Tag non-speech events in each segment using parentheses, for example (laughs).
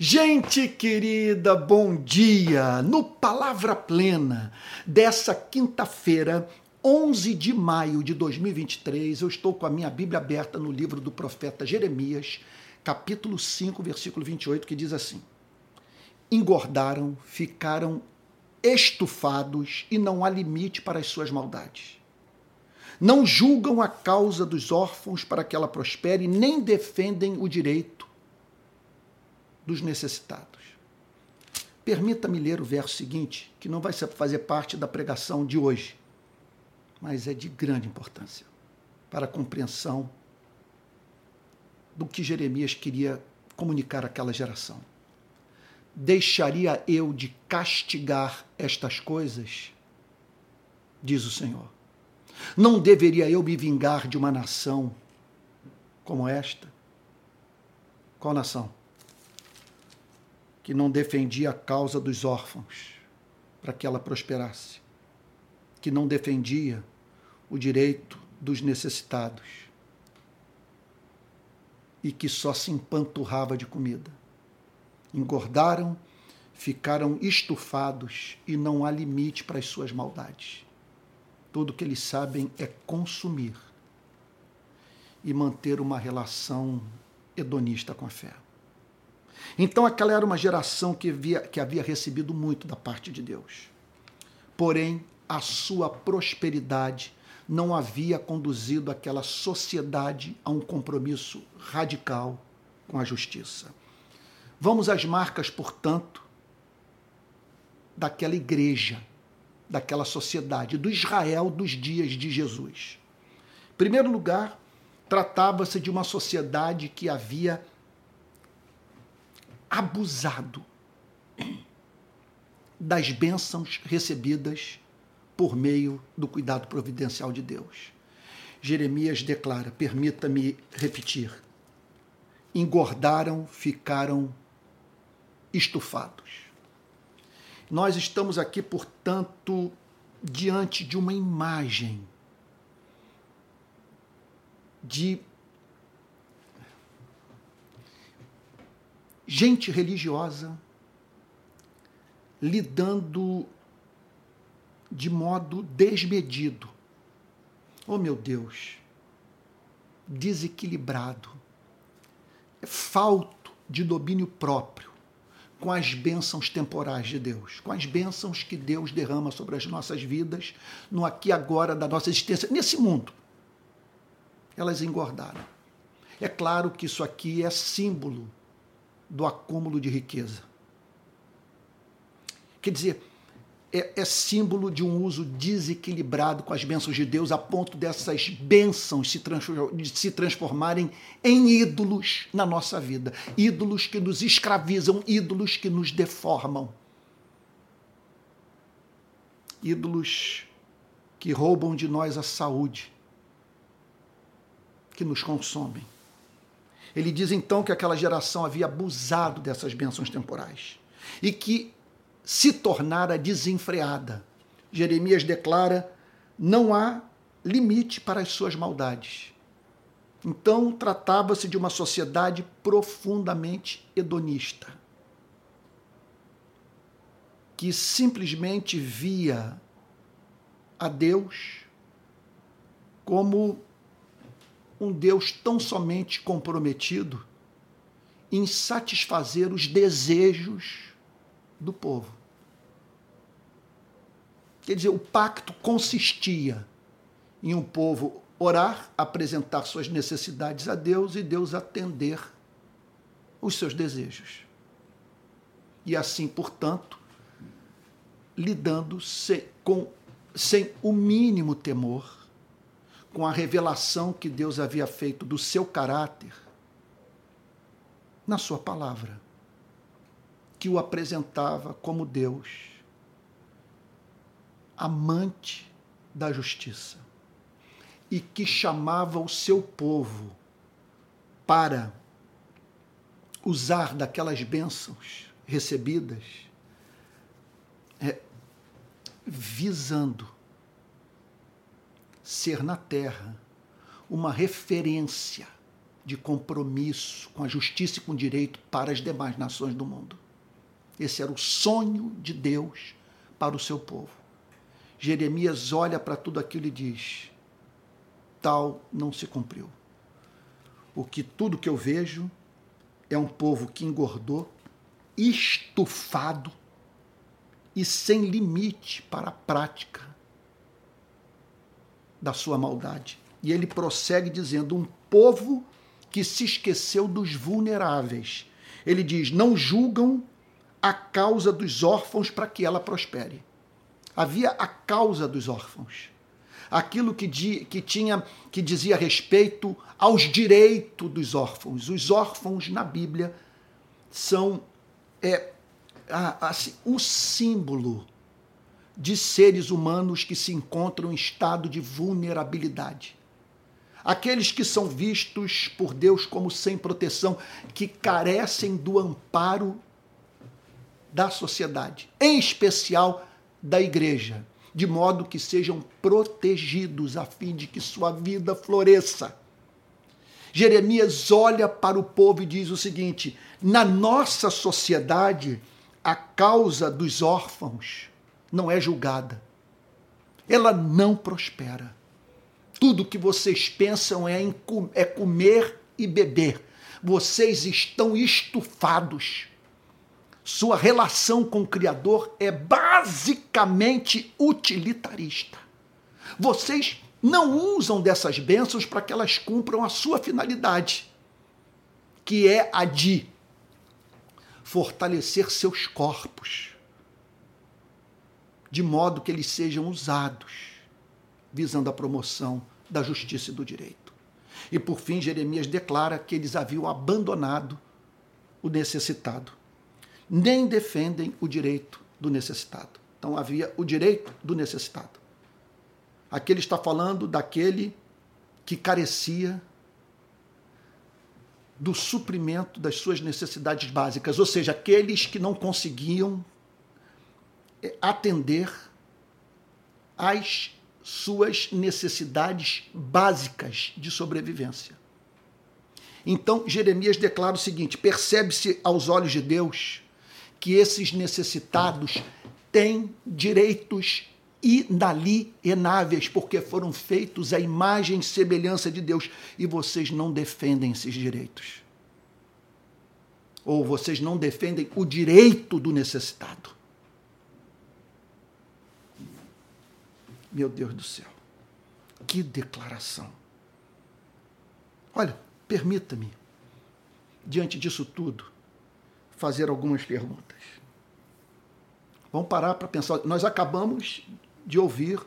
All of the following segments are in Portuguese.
Gente querida, bom dia! No Palavra Plena dessa quinta-feira, 11 de maio de 2023, eu estou com a minha Bíblia aberta no livro do profeta Jeremias, capítulo 5, versículo 28, que diz assim: Engordaram, ficaram estufados e não há limite para as suas maldades. Não julgam a causa dos órfãos para que ela prospere, nem defendem o direito dos necessitados. Permita-me ler o verso seguinte, que não vai fazer parte da pregação de hoje, mas é de grande importância para a compreensão do que Jeremias queria comunicar àquela geração. Deixaria eu de castigar estas coisas? Diz o Senhor. Não deveria eu me vingar de uma nação como esta? Qual nação? Que não defendia a causa dos órfãos para que ela prosperasse, que não defendia o direito dos necessitados e que só se empanturrava de comida. Engordaram, ficaram estufados e não há limite para as suas maldades. Tudo que eles sabem é consumir e manter uma relação hedonista com a fé. Então aquela era uma geração que havia, que havia recebido muito da parte de Deus. Porém, a sua prosperidade não havia conduzido aquela sociedade a um compromisso radical com a justiça. Vamos às marcas, portanto, daquela igreja, daquela sociedade, do Israel dos dias de Jesus. Em primeiro lugar, tratava-se de uma sociedade que havia abusado das bênçãos recebidas por meio do cuidado providencial de Deus. Jeremias declara: permita-me repetir, engordaram, ficaram estufados. Nós estamos aqui, portanto, diante de uma imagem de gente religiosa lidando de modo desmedido. Oh meu Deus, desequilibrado, falto de domínio próprio com as bênçãos temporais de Deus, com as bênçãos que Deus derrama sobre as nossas vidas, no aqui e agora da nossa existência, nesse mundo. Elas engordaram. É claro que isso aqui é símbolo do acúmulo de riqueza. Quer dizer, é, é, símbolo de um uso desequilibrado com as bênçãos de Deus, a ponto dessas bênçãos se, trans, se transformarem em ídolos na nossa vida. Ídolos que nos escravizam, ídolos que nos deformam. Ídolos que roubam de nós a saúde, que nos consomem. Ele diz então que aquela geração havia abusado dessas bênçãos temporais e que se tornara desenfreada. Jeremias declara: não há limite para as suas maldades. Então, tratava-se de uma sociedade profundamente hedonista, que simplesmente via a Deus como um Deus tão somente comprometido em satisfazer os desejos do povo. Quer dizer, o pacto consistia em um povo orar, apresentar suas necessidades a Deus e Deus atender os seus desejos. E assim, portanto, lidando sem, com, sem o mínimo temor com a revelação que Deus havia feito do seu caráter na sua palavra, que o apresentava como Deus, amante da justiça, e que chamava o seu povo para usar daquelas bênçãos recebidas, é, visando ser na terra uma referência de compromisso com a justiça e com o direito para as demais nações do mundo. Esse era o sonho de Deus para o seu povo. Jeremias olha para tudo aquilo e diz: tal não se cumpriu. O que tudo que eu vejo é um povo que engordou, estufado e sem limite para a prática da sua maldade. E ele prossegue dizendo: um povo que se esqueceu dos vulneráveis. Ele diz: não julgam a causa dos órfãos para que ela prospere. Havia a causa dos órfãos. Aquilo que, di, que tinha que dizia respeito aos direitos dos órfãos. Os órfãos na Bíblia são é, assim, o símbolo de seres humanos que se encontram em estado de vulnerabilidade. Aqueles que são vistos por Deus como sem proteção, que carecem do amparo da sociedade, em especial da igreja, de modo que sejam protegidos a fim de que sua vida floresça. Jeremias olha para o povo e diz o seguinte: na nossa sociedade, a causa dos órfãos não é julgada. Ela não prospera. Tudo que vocês pensam é, é comer e beber. Vocês estão estufados. Sua relação com o Criador é basicamente utilitarista. Vocês não usam dessas bênçãos para que elas cumpram a sua finalidade, que é a de fortalecer seus corpos, de modo que eles sejam usados, visando a promoção da justiça e do direito. E por fim, Jeremias declara que eles haviam abandonado o necessitado. Nem defendem o direito do necessitado. Então havia o direito do necessitado. Aqui ele está falando daquele que carecia do suprimento das suas necessidades básicas, ou seja, aqueles que não conseguiam atender às suas necessidades básicas de sobrevivência. Então, Jeremias declara o seguinte: percebe-se aos olhos de Deus que esses necessitados têm direitos inalienáveis, porque foram feitos à imagem e semelhança de Deus, e vocês não defendem esses direitos. Ou vocês não defendem o direito do necessitado. Meu Deus do céu, que declaração. Olha, permita-me, diante disso tudo, fazer algumas perguntas. Vamos parar para pensar. Nós acabamos de ouvir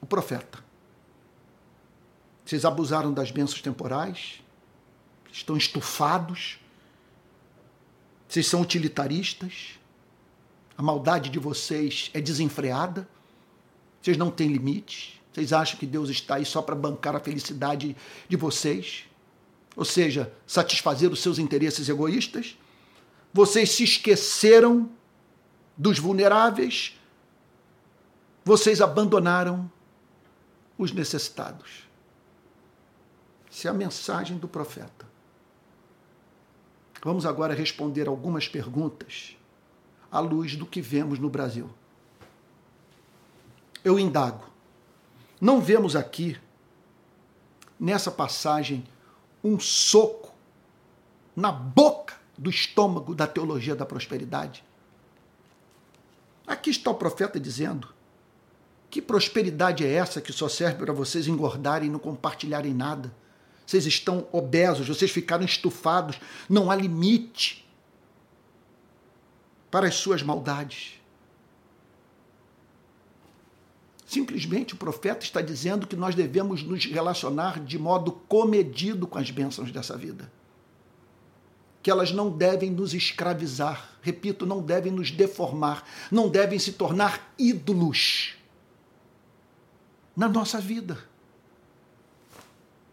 o profeta. Vocês abusaram das bênçãos temporais, estão estufados, vocês são utilitaristas, a maldade de vocês é desenfreada, vocês não têm limites, vocês acham que Deus está aí só para bancar a felicidade de vocês, ou seja, satisfazer os seus interesses egoístas. Vocês se esqueceram dos vulneráveis, vocês abandonaram os necessitados. Essa é a mensagem do profeta. Vamos agora responder algumas perguntas à luz do que vemos no Brasil. Eu indago. Não vemos aqui, nessa passagem, um soco na boca do estômago da teologia da prosperidade? Aqui está o profeta dizendo: que prosperidade é essa que só serve para vocês engordarem e não compartilharem nada? Vocês estão obesos, vocês ficaram estufados, não há limite para as suas maldades. Simplesmente o profeta está dizendo que nós devemos nos relacionar de modo comedido com as bênçãos dessa vida. Que elas não devem nos escravizar, repito, não devem nos deformar, não devem se tornar ídolos na nossa vida.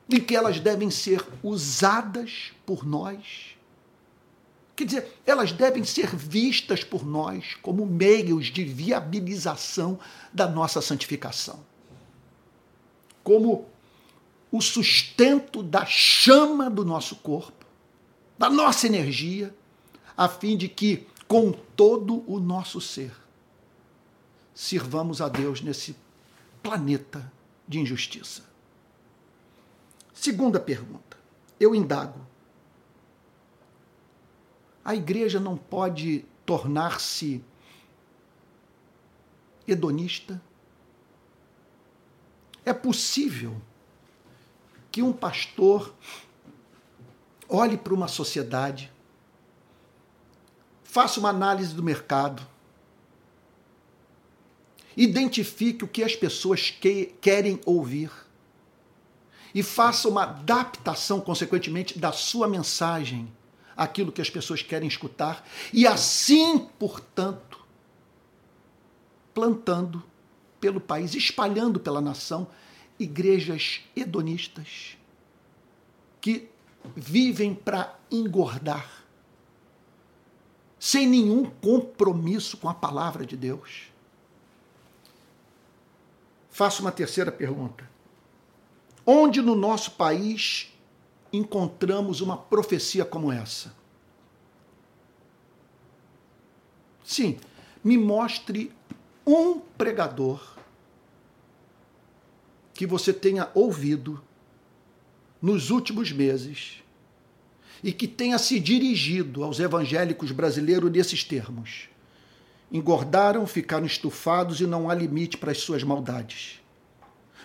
E que elas devem ser usadas por nós. Quer dizer, elas devem ser vistas por nós como meios de viabilização da nossa santificação. Como o sustento da chama do nosso corpo, da nossa energia, a fim de que, com todo o nosso ser, sirvamos a Deus nesse planeta de injustiça. Segunda pergunta, eu indago. A igreja não pode tornar-se hedonista? É possível que um pastor olhe para uma sociedade, faça uma análise do mercado, identifique o que as pessoas que, querem ouvir e faça uma adaptação, consequentemente, da sua mensagem àquilo que as pessoas querem escutar e assim, portanto, plantando pelo país, espalhando pela nação igrejas hedonistas que vivem para engordar, sem nenhum compromisso com a palavra de Deus. Faço uma terceira pergunta. Onde no nosso país encontramos uma profecia como essa? Sim, me mostre um pregador que você tenha ouvido nos últimos meses e que tenha se dirigido aos evangélicos brasileiros nesses termos. Engordaram, ficaram estufados e não há limite para as suas maldades.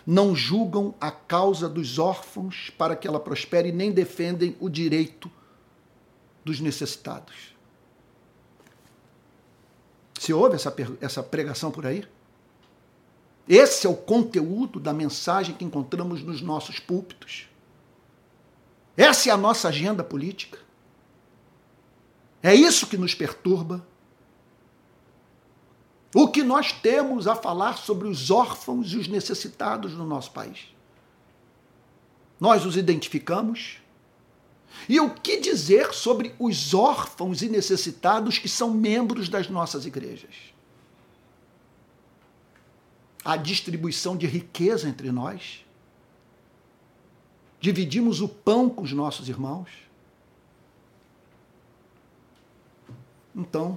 Não julgam a causa dos órfãos para que ela prospere, nem defendem o direito dos necessitados. Você ouve essa, essa pregação por aí? Esse é o conteúdo da mensagem que encontramos nos nossos púlpitos. Essa é a nossa agenda política. É isso que nos perturba. O que nós temos a falar sobre os órfãos e os necessitados no nosso país. Nós os identificamos. E o que dizer sobre os órfãos e necessitados que são membros das nossas igrejas? a distribuição de riqueza entre nós? Dividimos o pão com os nossos irmãos? Então,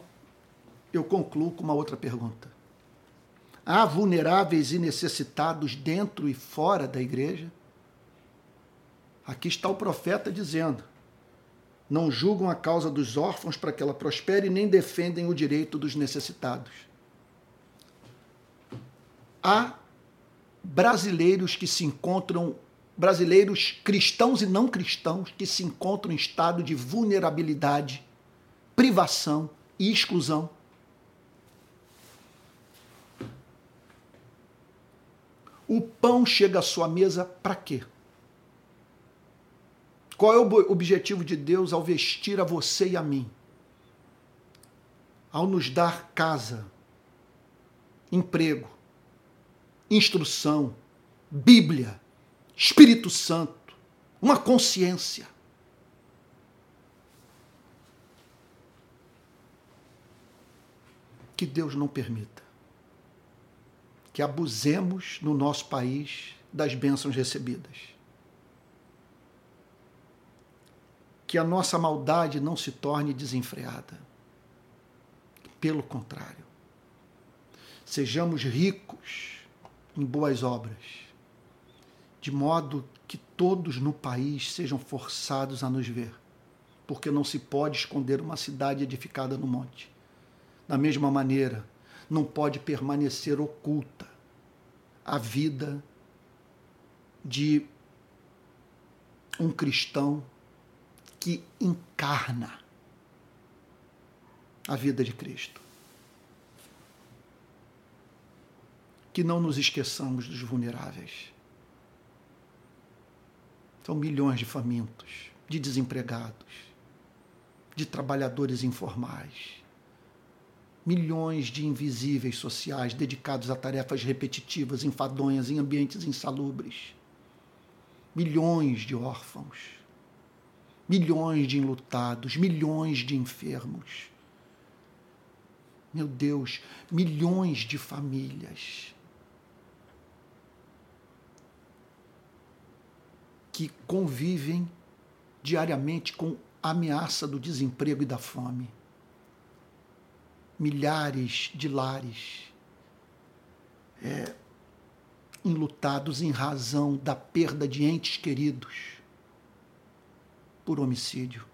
eu concluo com uma outra pergunta. Há vulneráveis e necessitados dentro e fora da igreja? Aqui está o profeta dizendo: não julgam a causa dos órfãos para que ela prospere, nem defendem o direito dos necessitados há brasileiros que se encontram, brasileiros cristãos e não cristãos, que se encontram em estado de vulnerabilidade, privação e exclusão. O pão chega à sua mesa para quê? Qual é o objetivo de Deus ao vestir a você e a mim? Ao nos dar casa, emprego, instrução, Bíblia, Espírito Santo, uma consciência. Que Deus não permita que abusemos no nosso país das bênçãos recebidas. Que a nossa maldade não se torne desenfreada. Pelo contrário, sejamos ricos em boas obras, de modo que todos no país sejam forçados a nos ver, porque não se pode esconder uma cidade edificada no monte. Da mesma maneira, não pode permanecer oculta a vida de um cristão que encarna a vida de Cristo. que não nos esqueçamos dos vulneráveis. São milhões de famintos, de desempregados, de trabalhadores informais, milhões de invisíveis sociais dedicados a tarefas repetitivas, enfadonhas, em ambientes insalubres, milhões de órfãos, milhões de enlutados, milhões de enfermos. Meu Deus, milhões de famílias que convivem diariamente com a ameaça do desemprego e da fome. Milhares de lares é, enlutados em razão da perda de entes queridos por homicídio.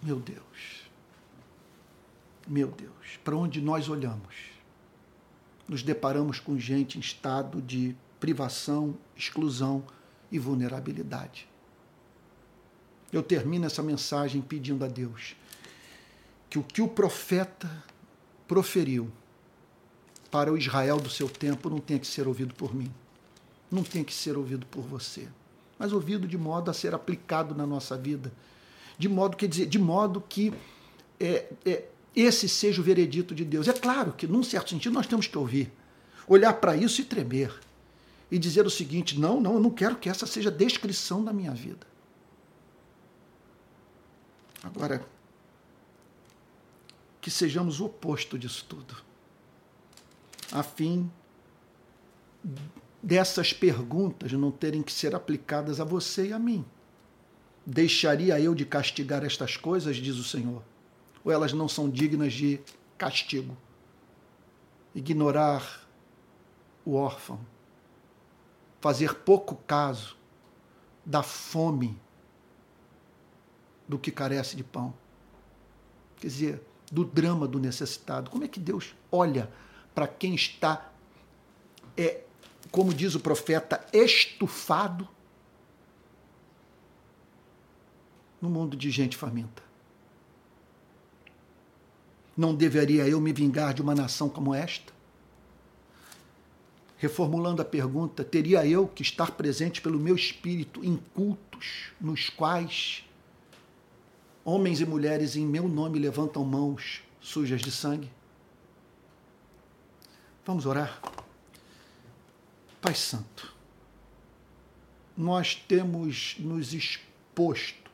Meu Deus, meu Deus, para onde nós olhamos, nos deparamos com gente em estado de privação, exclusão e vulnerabilidade. Eu termino essa mensagem pedindo a Deus que o que o profeta proferiu para o Israel do seu tempo não tenha que ser ouvido por mim, não tem que ser ouvido por você mas ouvido de modo a ser aplicado na nossa vida. De modo, quer dizer, de modo que é, é, esse seja o veredito de Deus. É claro que, num certo sentido, nós temos que ouvir, olhar para isso e tremer. E dizer o seguinte: não, não, eu não quero que essa seja a descrição da minha vida. Agora, que sejamos o oposto disso tudo, a fim dessas perguntas não terem que ser aplicadas a você e a mim. Deixaria eu de castigar estas coisas, diz o Senhor? Ou elas não são dignas de castigo? Ignorar o órfão, fazer pouco caso da fome do que carece de pão. Quer dizer, do drama do necessitado. Como é que Deus olha para quem está é, como diz o profeta, estufado no mundo de gente faminta. Não deveria eu me vingar de uma nação como esta? Reformulando a pergunta, teria eu que estar presente pelo meu espírito em cultos nos quais homens e mulheres em meu nome levantam mãos sujas de sangue? Vamos orar? Pai Santo, nós temos nos exposto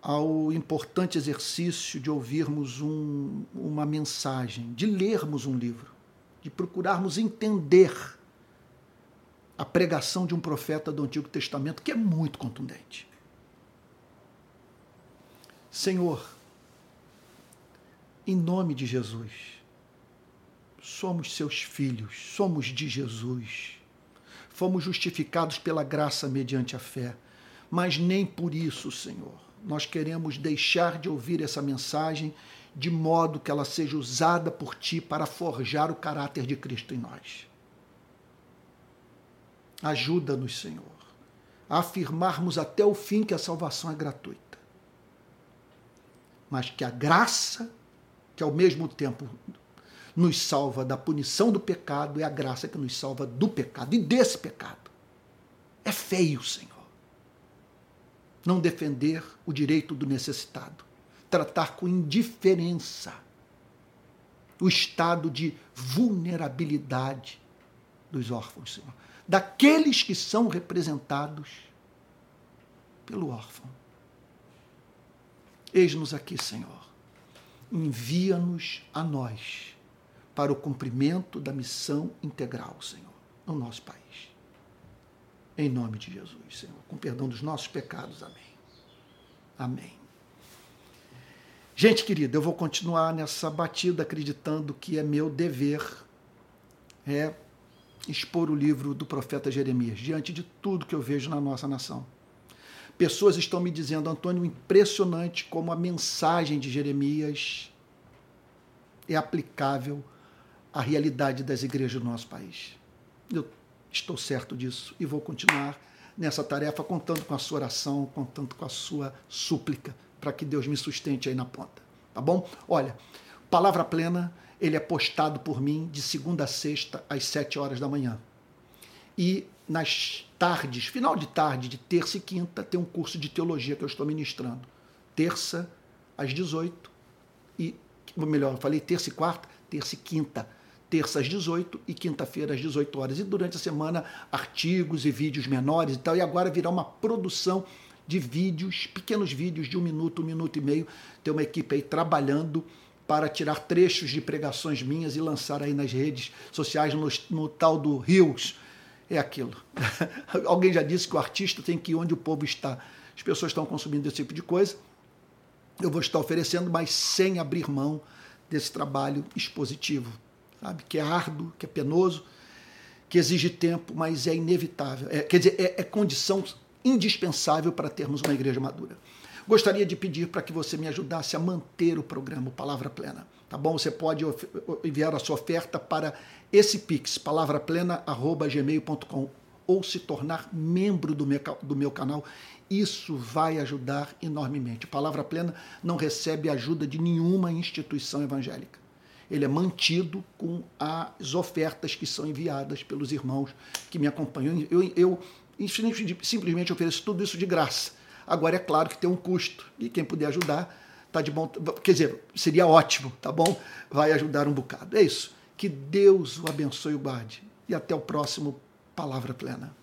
ao importante exercício de ouvirmos um, uma mensagem, de lermos um livro, de procurarmos entender a pregação de um profeta do Antigo Testamento, que é muito contundente. Senhor, em nome de Jesus, somos seus filhos, somos de Jesus. Fomos justificados pela graça mediante a fé. Mas nem por isso, Senhor, nós queremos deixar de ouvir essa mensagem de modo que ela seja usada por ti para forjar o caráter de Cristo em nós. Ajuda-nos, Senhor, a afirmarmos até o fim que a salvação é gratuita, mas que a graça, que ao mesmo tempo nos salva da punição do pecado, é a graça que nos salva do pecado e desse pecado. É feio, Senhor. Não defender o direito do necessitado, tratar com indiferença o estado de vulnerabilidade dos órfãos, Senhor, daqueles que são representados pelo órfão. Eis-nos aqui, Senhor. Envia-nos a nós para o cumprimento da missão integral, Senhor, no nosso país. Em nome de Jesus, Senhor, com perdão dos nossos pecados. Amém. Amém. Gente querida, eu vou continuar nessa batida acreditando que é meu dever é expor o livro do profeta Jeremias diante de tudo que eu vejo na nossa nação. Pessoas estão me dizendo, Antônio, impressionante como a mensagem de Jeremias é aplicável a realidade das igrejas do nosso país. Eu estou certo disso e vou continuar nessa tarefa contando com a sua oração, contando com a sua súplica para que Deus me sustente aí na ponta, tá bom? Olha, Palavra Plena, ele é postado por mim de segunda a sexta às sete horas da manhã. E nas tardes, final de tarde, de terça e quinta, tem um curso de teologia que eu estou ministrando. Terça às 18 e, melhor, eu falei terça e quarta, terça e quinta terça às 18 e quinta-feira às 18 horas. E durante a semana, artigos e vídeos menores e tal. E agora virá uma produção de vídeos, pequenos vídeos de um minuto, um minuto e meio. Tem uma equipe aí trabalhando para tirar trechos de pregações minhas e lançar aí nas redes sociais, no, no tal do Rios, é aquilo. (laughs) Alguém já disse que o artista tem que ir onde o povo está. As pessoas estão consumindo esse tipo de coisa. Eu vou estar oferecendo, mas sem abrir mão desse trabalho expositivo, sabe? Que é árduo, que é penoso, que exige tempo, mas é inevitável. É, quer dizer, é, é condição indispensável para termos uma igreja madura. Gostaria de pedir para que você me ajudasse a manter o programa Palavra Plena, tá bom? Você pode enviar a sua oferta para esse pix, palavraplena@gmail.com ou se tornar membro do meu, do meu canal. Isso vai ajudar enormemente. Palavra Plena não recebe ajuda de nenhuma instituição evangélica. Ele é mantido com as ofertas que são enviadas pelos irmãos que me acompanham. Eu, eu simplesmente ofereço tudo isso de graça Agora, é claro que tem um custo, e quem puder ajudar, tá de bom. Quer dizer, seria ótimo, tá bom? Vai ajudar um bocado. É isso. Que Deus o abençoe o guarde. E até o próximo Palavra Plena.